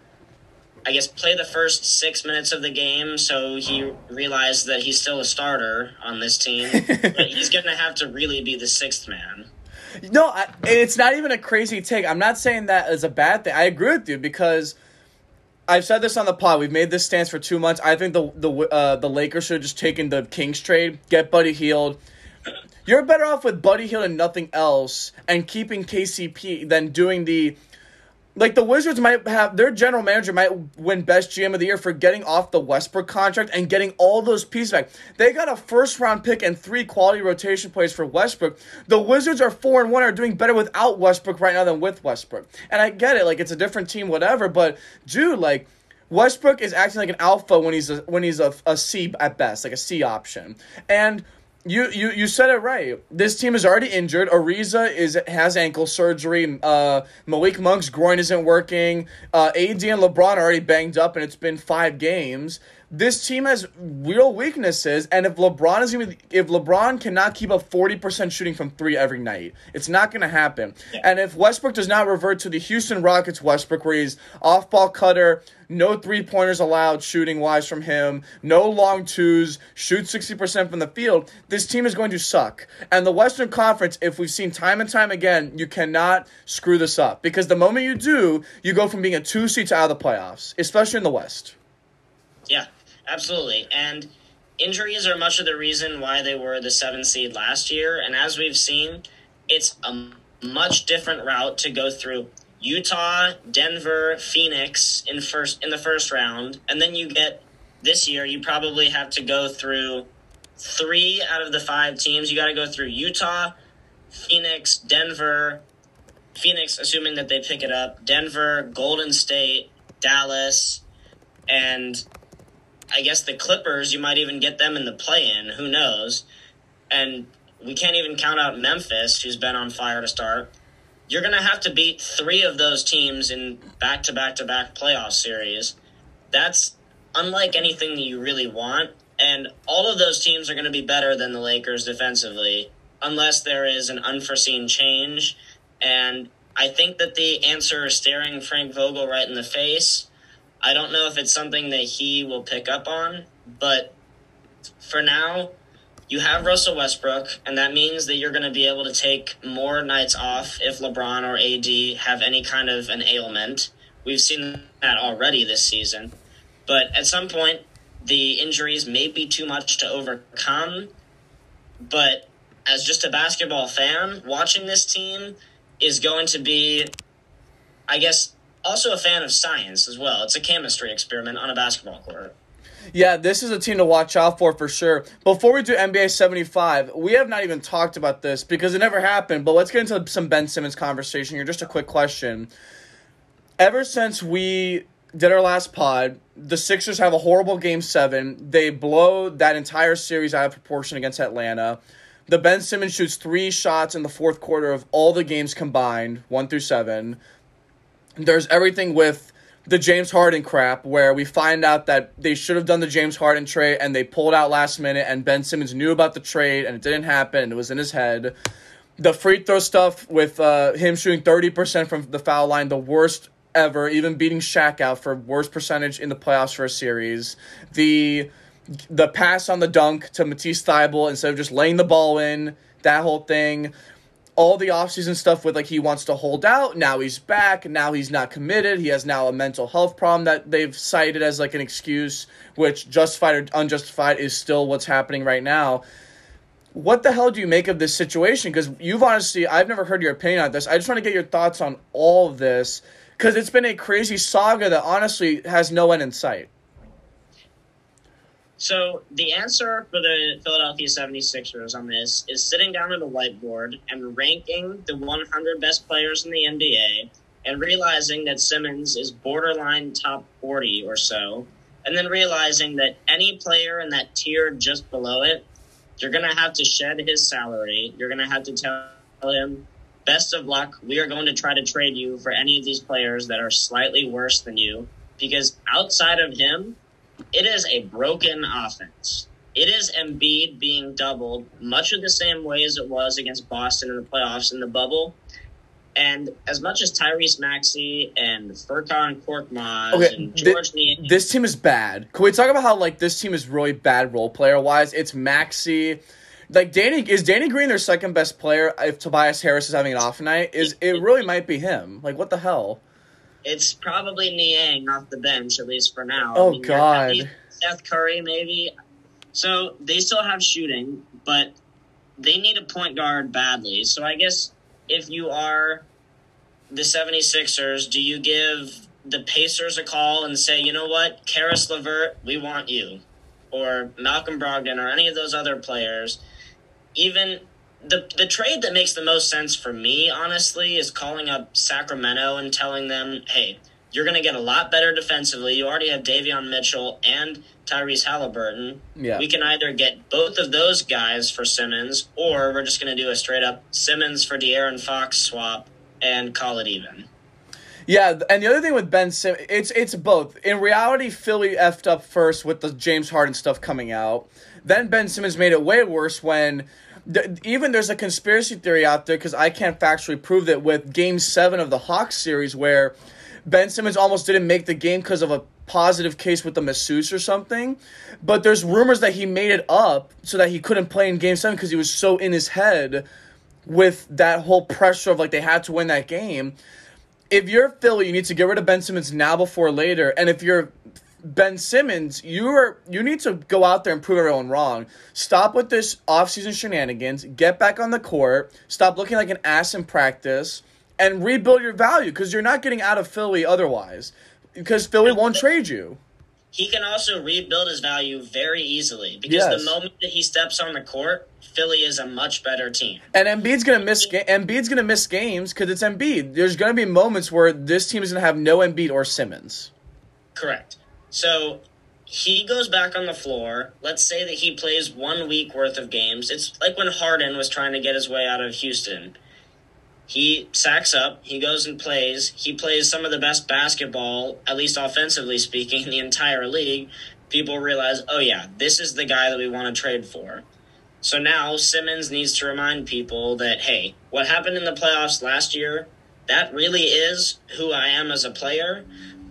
B: I guess, play the first six minutes of the game so he realized that he's still a starter on this team. but he's going to have to really be the sixth man.
A: No, I, it's not even a crazy take. I'm not saying that as a bad thing. I agree with you because I've said this on the pod. We've made this stance for two months. I think the the uh, the Lakers should have just taken the Kings trade, get Buddy Hield. You're better off with Buddy Hield and nothing else, and keeping KCP than doing the like the Wizards might have their general manager might win best GM of the year for getting off the Westbrook contract and getting all those pieces back. They got a first round pick and three quality rotation plays for Westbrook. The Wizards are four and one are doing better without Westbrook right now than with Westbrook. And I get it, like it's a different team, whatever. But dude, like Westbrook is acting like an alpha when he's a, when he's a, a C at best, like a C option. And you, you you said it right. This team is already injured. Ariza is has ankle surgery. Uh, Malik Monk's groin isn't working. Uh, AD and LeBron are already banged up, and it's been five games this team has real weaknesses, and if LeBron is gonna, if LeBron cannot keep up forty percent shooting from three every night, it's not gonna happen. Yeah. And if Westbrook does not revert to the Houston Rockets Westbrook, where he's off ball cutter, no three pointers allowed shooting wise from him, no long twos, shoot sixty percent from the field, this team is going to suck. And the Western Conference, if we've seen time and time again, you cannot screw this up because the moment you do, you go from being a two seed to out of the playoffs, especially in the West.
B: Yeah, Absolutely. And injuries are much of the reason why they were the seven seed last year. And as we've seen, it's a much different route to go through Utah, Denver, Phoenix in first in the first round, and then you get this year you probably have to go through three out of the five teams. You got to go through Utah, Phoenix, Denver, Phoenix, assuming that they pick it up, Denver, Golden State, Dallas, and I guess the Clippers, you might even get them in the play in. Who knows? And we can't even count out Memphis, who's been on fire to start. You're going to have to beat three of those teams in back to back to back playoff series. That's unlike anything that you really want. And all of those teams are going to be better than the Lakers defensively, unless there is an unforeseen change. And I think that the answer is staring Frank Vogel right in the face I don't know if it's something that he will pick up on, but for now, you have Russell Westbrook, and that means that you're going to be able to take more nights off if LeBron or AD have any kind of an ailment. We've seen that already this season. But at some point, the injuries may be too much to overcome. But as just a basketball fan, watching this team is going to be, I guess, also a fan of science as well. It's a chemistry experiment on a basketball court.
A: Yeah, this is a team to watch out for for sure. Before we do NBA 75, we have not even talked about this because it never happened, but let's get into some Ben Simmons conversation here. Just a quick question. Ever since we did our last pod, the Sixers have a horrible game seven. They blow that entire series out of proportion against Atlanta. The Ben Simmons shoots three shots in the fourth quarter of all the games combined, one through seven. There's everything with the James Harden crap where we find out that they should have done the James Harden trade and they pulled out last minute and Ben Simmons knew about the trade and it didn't happen and it was in his head. The free throw stuff with uh, him shooting 30% from the foul line, the worst ever, even beating Shaq out for worst percentage in the playoffs for a series. The the pass on the dunk to Matisse Thybulle instead of just laying the ball in, that whole thing all the offseason stuff with like he wants to hold out. Now he's back. Now he's not committed. He has now a mental health problem that they've cited as like an excuse, which justified or unjustified is still what's happening right now. What the hell do you make of this situation? Because you've honestly, I've never heard your opinion on this. I just want to get your thoughts on all of this because it's been a crazy saga that honestly has no end in sight.
B: So the answer for the Philadelphia 76ers on this is sitting down at a whiteboard and ranking the 100 best players in the NBA and realizing that Simmons is borderline top 40 or so, and then realizing that any player in that tier just below it, you're going to have to shed his salary. You're going to have to tell him, best of luck. We are going to try to trade you for any of these players that are slightly worse than you because outside of him, it is a broken offense. It is Embiid being doubled much of the same way as it was against Boston in the playoffs in the bubble. And as much as Tyrese Maxey and Furkan Korkmaz
A: Okay,
B: and Georges Niang,
A: This team is bad. Can we talk about how like this team is really bad role player wise? It's Maxey. Like Danny is Danny Green their second best player if Tobias Harris is having an off night? Is it really might be him. Like what the hell?
B: It's probably Niang off the bench, at least for now.
A: Oh,
B: you're-
A: God.
B: Seth Curry, maybe. So they still have shooting, but they need a point guard badly. So I guess if you are the 76ers, do you give the Pacers a call and say, you know what, Caris LeVert, we want you? Or Malcolm Brogdon or any of those other players. Even the the trade that makes the most sense for me, honestly, is calling up Sacramento and telling them, hey, you're going to get a lot better defensively. You already have Davion Mitchell and Tyrese Halliburton.
A: Yeah.
B: We can either get both of those guys for Simmons, or we're just going to do a straight up Simmons for De'Aaron Fox swap and call it even.
A: Yeah, and the other thing with Ben Simmons, it's it's both. In reality, Philly effed up first with the James Harden stuff coming out. Then Ben Simmons made it way worse when th- even there's a conspiracy theory out there because I can't factually prove that with Game Seven of the Hawks series where Ben Simmons almost didn't make the game because of a positive case with the masseuse or something. But there's rumors that he made it up so that he couldn't play in Game Seven because he was so in his head with that whole pressure of like they had to win that game if you're Philly, you need to get rid of Ben Simmons now before later. And if you're Ben Simmons, you're you need to go out there and prove everyone wrong. Stop with this offseason shenanigans. Get back on the court. Stop looking like an ass in practice and rebuild your value because you're not getting out of Philly otherwise. Because Philly won't trade you.
B: He can also rebuild his value very easily because
A: Yes.
B: the moment that he steps on the court, Philly is a much better team.
A: And Embiid's gonna miss. Ga- Embiid's gonna miss games because it's Embiid. There's gonna be moments where this team is gonna have no Embiid or Simmons.
B: Correct. So he goes back on the floor. Let's say that he plays one week worth of games. It's like when Harden was trying to get his way out of Houston. He sacks up, he goes and plays. He plays some of the best basketball, at least offensively speaking, in the entire league. People realize, oh yeah, this is the guy that we want to trade for. So now Simmons needs to remind people that, hey, what happened in the playoffs last year, that really is who I am as a player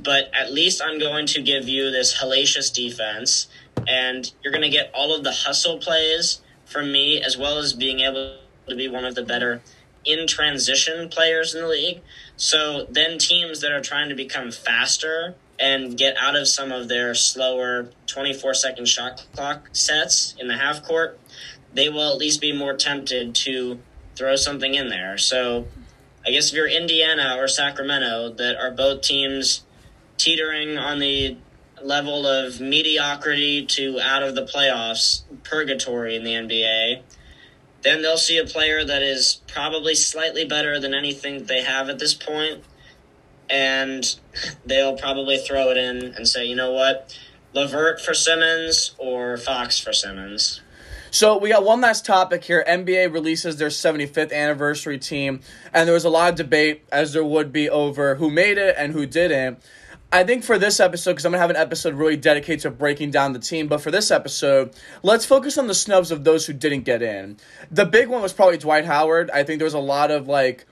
B: but at least I'm going to give you this hellacious defense, and you're going to get all of the hustle plays from me, as well as being able to be one of the better in transition players in the league. So then teams that are trying to become faster and get out of some of their slower 24 second shot clock sets in the half court, they will at least be more tempted to throw something in there. So I guess if you're Indiana or Sacramento, that are both teams teetering on the level of mediocrity to out of the playoffs purgatory in the NBA. Then they'll see a player that is probably slightly better than anything they have at this point, and they'll probably throw it in and say, you know what, LeVert for Simmons or Fox for Simmons.
A: So we got one last topic here. NBA releases their 75th anniversary team, and there was a lot of debate, as there would be, over who made it and who didn't. I think for this episode, because I'm gonna have an episode really dedicated to breaking down the team, but for this episode, let's focus on the snubs of those who didn't get in. The big one was probably Dwight Howard. I think there was a lot of like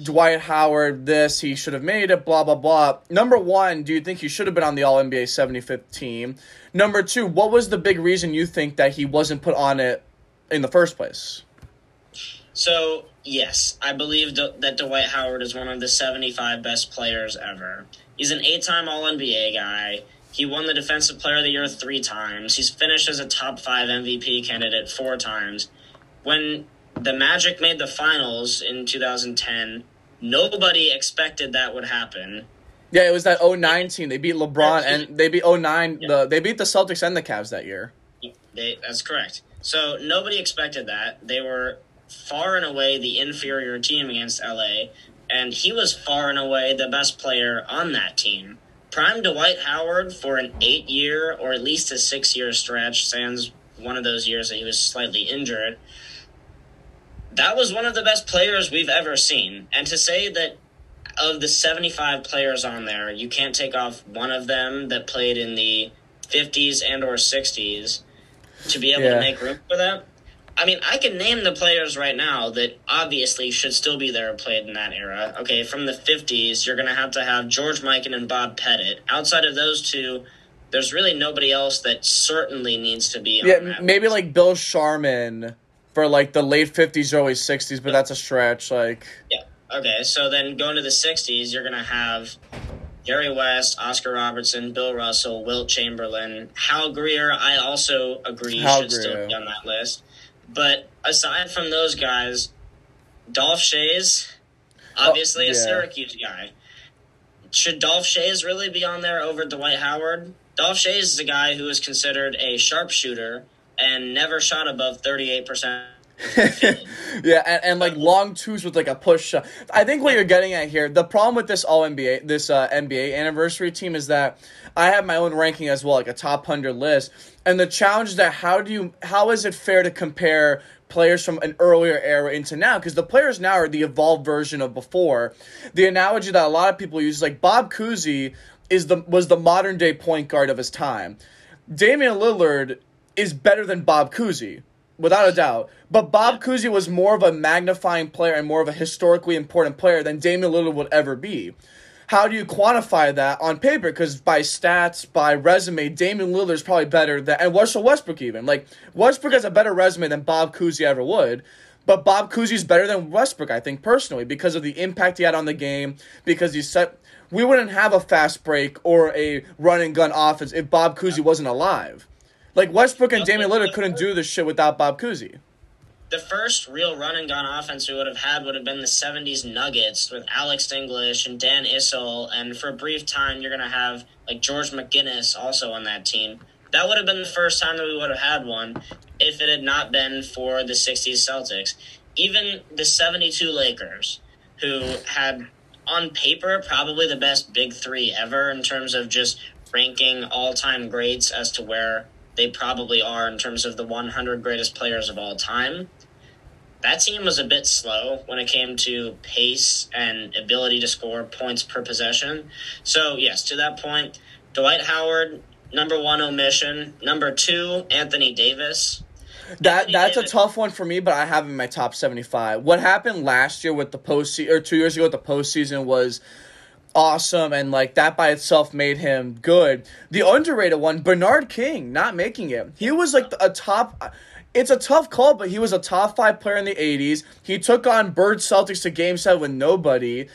A: Dwight Howard, this, he should have made it, blah, blah, blah. Number one, do you think he should have been on the All NBA 75th team? Number two, what was the big reason you think that he wasn't put on it in the first place?
B: So, yes, I believe that Dwight Howard is one of the 75 best players ever. He's an eight time All NBA guy. He won the Defensive Player of the Year three times. He's finished as a top five MVP candidate four times. When the Magic made the finals in 2010. Nobody expected that would happen.
A: Yeah, it was that 09 team. They beat LeBron and they beat 09. Yeah. The, they beat the Celtics and the Cavs that year.
B: They, that's correct. So nobody expected that. They were far and away the inferior team against LA, and he was far and away the best player on that team. Prime Dwight Howard for an eight year or at least a six year stretch, sans one of those years that he was slightly injured that was one of the best players we've ever seen. And to say that of the 75 players on there, you can't take off one of them that played in the 50s and or 60s to be able yeah. to make room for that. I mean, I can name the players right now that obviously should still be there played in that era. Okay, from the 50s, you're going to have to have George Mikan and Bob Pettit. Outside of those two, there's really nobody else that certainly needs to be
A: yeah, maybe list. like Bill Sharman for like the late fifties, early sixties, but that's a stretch. Like
B: yeah, okay. So then going to the sixties, you're gonna have Jerry West, Oscar Robertson, Bill Russell, Wilt Chamberlain, Hal Greer. I also agree Hal should Greer. still be on that list. But aside from those guys, Dolph Schayes, oh, obviously oh, yeah. a Syracuse guy. Should Dolph Schayes really be on there over Dwight Howard? Dolph Schayes is a guy who is considered a sharpshooter and never shot above 38%.
A: yeah, and, and like long twos with like a push shot. I think what you're getting at here, the problem with this All NBA, this uh, NBA anniversary team is that I have my own ranking as well, like a top hundred list. And the challenge is that how do you, how is it fair to compare players from an earlier era into now? Because the players now are the evolved version of before. The analogy that a lot of people use is like Bob Cousy is the was the modern day point guard of his time. Damian Lillard is better than Bob Cousy, without a doubt. But Bob Cousy was more of a magnifying player and more of a historically important player than Damian Lillard would ever be. How do you quantify that on paper? Because by stats, by resume, Damian Lillard is probably better than and Russell Westbrook even. Like Westbrook has a better resume than Bob Cousy ever would. But Bob Cousy is better than Westbrook, I think, personally, because of the impact he had on the game, because he set we wouldn't have a fast break or a run and gun offense if Bob Cousy wasn't alive. Like Westbrook and Damian Lillard couldn't do this shit without Bob Cousy.
B: The first real run and gun offense we would have had would have been the '70s Nuggets with Alex English and Dan Issel, and for a brief time you're gonna have like George McGinnis also on that team. That would have been the first time that we would have had one if it had not been for the '60s Celtics. Even the '72 Lakers, who had on paper probably the best big three ever in terms of just ranking all-time greats as to where they probably are in terms of the 100 greatest players of all time. That team was a bit slow when it came to pace and ability to score points per possession. So, yes, to that point, Dwight Howard, number one omission. Number two, Anthony Davis.
A: That Anthony that's Davis. a tough one for me, but I have him in my top seventy five. What happened last year with the postseason, or two years ago with the postseason, was awesome and like that by itself made him good. The underrated one, Bernard King, not making it. He was like a top it's a tough call, but he was a top five player in the 80s. He took on Bird Celtics to game seven with nobody.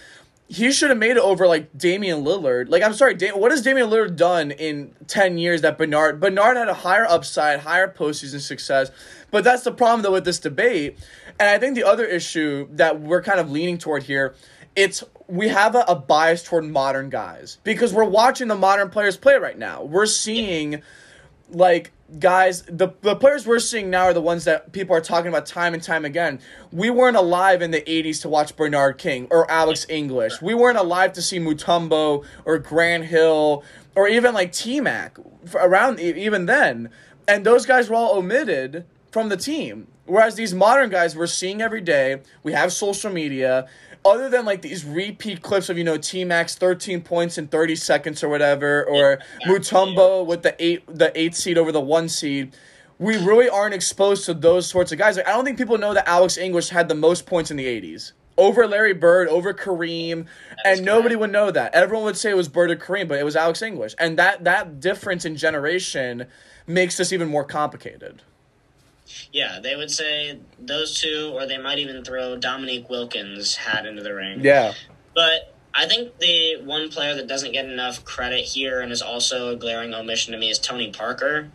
A: He should have made it over like Damian Lillard. Like I'm sorry, Dam- what has Damian Lillard done in ten years that Bernard Bernard had a higher upside, higher postseason success. But that's the problem though with this debate. And I think the other issue that we're kind of leaning toward here it's we have a, a bias toward modern guys because we're watching the modern players play right now. We're seeing like guys the the players we're seeing now are the ones that people are talking about time and time again. We weren't alive in the 80s to watch Bernard King or Alex English. We weren't alive to see Mutombo or Grant Hill or even like T-Mac around even then. And those guys were all omitted from the team. Whereas these modern guys we're seeing every day, we have social media. Other than like these repeat clips of you know T Max thirteen points in thirty seconds or whatever, or Mutombo with the eight the eight seed over the one seed, we really aren't exposed to those sorts of guys. Like I don't think people know that Alex English had the most points in the eighties over Larry Bird, over Kareem, and nobody would know that. Everyone would say it was Bird or Kareem, but it was Alex English, and that that difference in generation makes this even more complicated.
B: Yeah, they would say those two, or they might even throw Dominique Wilkins' hat into the ring.
A: Yeah.
B: But I think the one player that doesn't get enough credit here and is also a glaring omission to me is Tony Parker.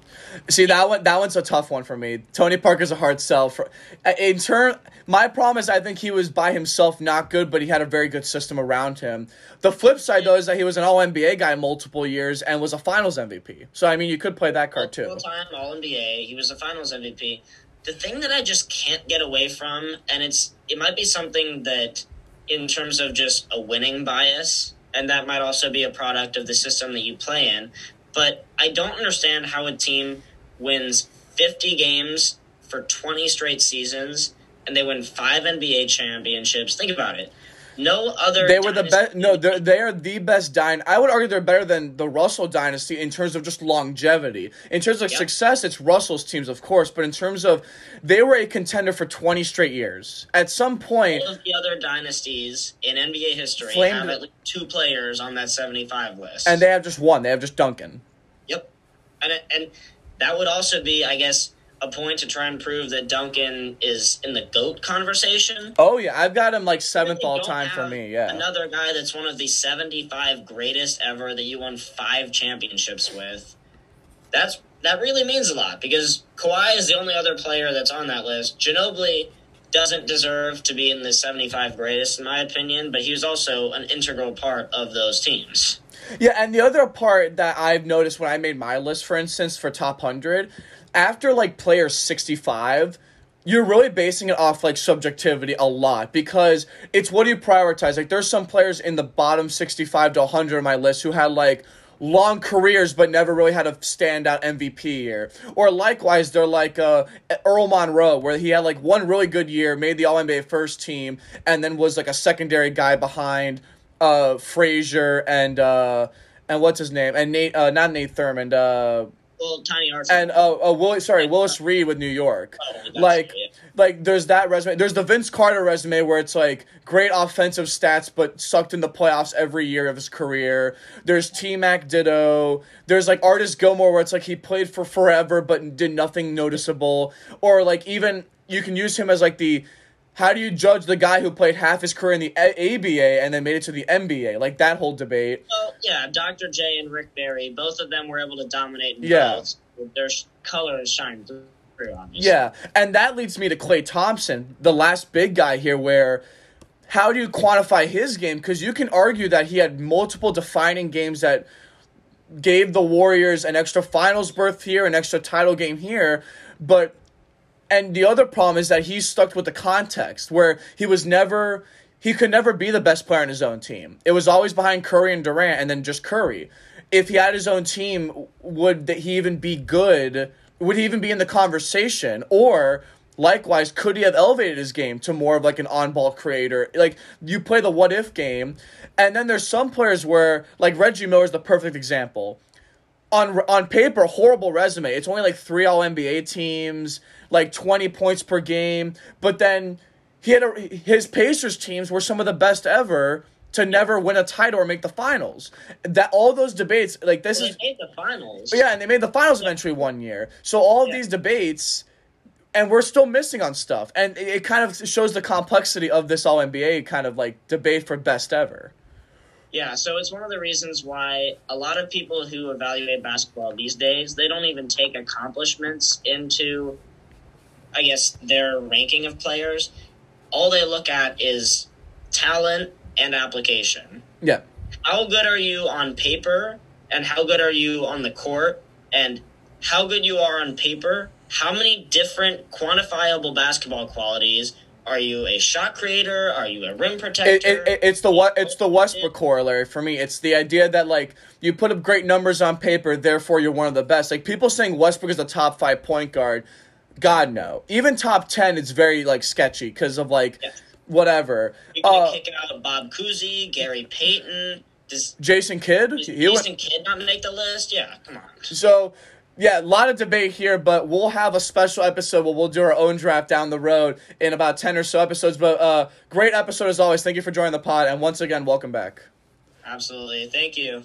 A: See that one. That one's a tough one for me. Tony Parker's a hard sell. For uh, in turn, my problem is I think he was by himself not good, but he had a very good system around him. The flip side though is that he was an All NBA guy multiple years and was a Finals MVP. So I mean, you could play that card too.
B: Full time All NBA. He was a Finals MVP. The thing that I just can't get away from, and it's it might be something that, in terms of just a winning bias, and that might also be a product of the system that you play in. But I don't understand how a team wins 50 games for 20 straight seasons and they win five NBA championships. Think about it. No other.
A: They were the best. No, they're they are the best dynasty. I would argue they're better than the Russell dynasty in terms of just longevity. In terms of
B: Yep.
A: success, it's Russell's teams, of course, but in terms of they were a contender for twenty straight years. At some point,
B: All of the other dynasties in NBA history
A: Flamed-
B: have at least two players on that 75 list.
A: and they have just one. They have just Duncan.
B: Yep. And and that would also be, I guess, a point to try and prove that Duncan is in the GOAT conversation.
A: Oh yeah, I've got him like seventh all time for me. Yeah.
B: Another guy that's one of the 75 greatest ever that you won five championships with. That's that really means a lot because Kawhi is the only other player that's on that list. Ginobili doesn't deserve to be in the 75 greatest in my opinion, but he was also an integral part of those teams.
A: Yeah, and the other part that I've noticed when I made my list, for instance, for top hundred, after like player sixty five, you're really basing it off like subjectivity a lot because it's what do you prioritize? Like there's some players in the bottom sixty five to hundred on my list who had like long careers but never really had a standout MVP year. Or likewise, they're like uh, Earl Monroe, where he had like one really good year, made the All NBA first team, and then was like a secondary guy behind uh, Frazier and uh, and what's his name and Nate, uh, not Nate Thurmond,
B: Well, Tiny Archibald.
A: and uh, uh, Willis, sorry, Willis Reed with New York.
B: Oh,
A: Like,
B: it, yeah.
A: like there's that resume. There's the Vince Carter resume where it's like great offensive stats, but sucked in the playoffs every year of his career. There's T Mac Ditto. There's like Artis Gilmore where it's like he played for forever but did nothing noticeable. Or like even you can use him as like the how do you judge the guy who played half his career in the A- ABA and then made it to the NBA? Like that whole debate.
B: Well, yeah, Dr. J and Rick Barry, both of them were able to dominate in
A: Yeah.
B: both. Their color colors shine through, obviously.
A: Yeah, and that leads me to Klay Thompson, the last big guy here, where how do you quantify his game? Because you can argue that he had multiple defining games that gave the Warriors an extra finals berth here, an extra title game here, but and the other problem is that he's stuck with the context where he was never he could never be the best player on his own team. It was always behind Curry and Durant and then just Curry. If he had his own team, would he even be good? Would he even be in the conversation? Or likewise, could he have elevated his game to more of like an on-ball creator? Like you play the what if game, and then there's some players where like Reggie Miller is the perfect example on on paper horrible resume. It's only like three All NBA teams, like twenty points per game. But then he had a, his Pacers teams were some of the best ever to never win a title or make the finals. That all those debates, like this
B: Well,
A: is
B: made the finals.
A: yeah, and they made the finals eventually one year. So all
B: Yeah.
A: these debates. And we're still missing on stuff, and it, it kind of shows the complexity of this All NBA kind of like debate for best ever.
B: Yeah, so it's one of the reasons why a lot of people who evaluate basketball these days, they don't even take accomplishments into, I guess, their ranking of players. All they look at is talent and application.
A: Yeah.
B: How good are you on paper and how good are you on the court? And how good you are on paper, how many different quantifiable basketball qualities are you a shot creator? Are you a rim protector?
A: It, it, it- it's the what it's the Westbrook corollary for me. It's the idea that like you put up great numbers on paper, therefore you're one of the best. Like people saying Westbrook is a top five point guard, God no. Even top ten is very like sketchy because of like
B: Yeah.
A: whatever.
B: You're gonna
A: Uh,
B: kick out of Bob Cousy, Gary Payton. Does
A: Jason Kidd,
B: does
A: he went-
B: Jason Kidd not make the list? Yeah, come on.
A: So, yeah, a lot of debate here, but we'll have a special episode where we'll do our own draft down the road in about 10 or so episodes. But uh, great episode as always. Thank you for joining the pod. And once again, welcome back.
B: Absolutely. Thank you.